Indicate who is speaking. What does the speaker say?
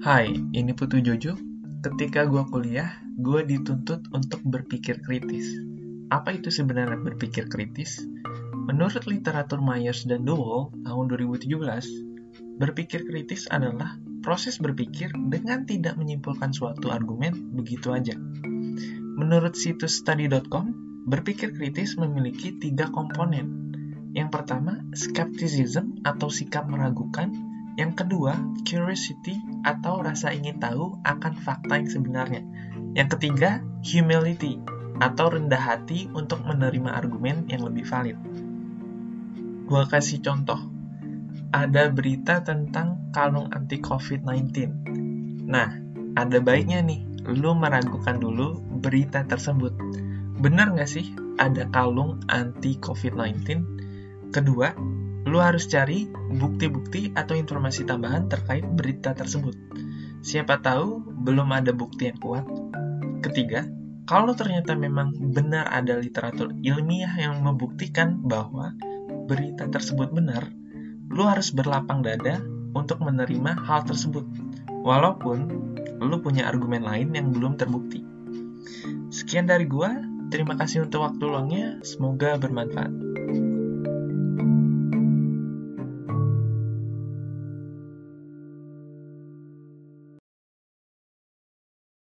Speaker 1: Hai, ini Putu Jojo. Ketika gue kuliah, gue dituntut untuk berpikir kritis. Apa itu sebenarnya berpikir kritis? Menurut literatur Myers dan Dowell tahun 2017, berpikir kritis adalah proses berpikir dengan tidak menyimpulkan suatu argumen begitu aja. Menurut situs study.com, berpikir kritis memiliki tiga komponen. Yang pertama, skepticism atau sikap meragukan. Yang kedua, curiosity atau rasa ingin tahu akan fakta yang sebenarnya. Yang ketiga, humility atau rendah hati untuk menerima argumen yang lebih valid. Gua kasih contoh. Ada berita tentang kalung anti COVID-19. Nah, ada baiknya nih, lu meragukan dulu berita tersebut. Benar nggak sih ada kalung anti COVID-19? Kedua, lu harus cari bukti-bukti atau informasi tambahan terkait berita tersebut. Siapa tahu belum ada bukti yang kuat. Ketiga, kalau ternyata memang benar ada literatur ilmiah yang membuktikan bahwa berita tersebut benar, lu harus berlapang dada untuk menerima hal tersebut, walaupun lu punya argumen lain yang belum terbukti. Sekian dari gua, terima kasih untuk waktu luangnya, semoga bermanfaat.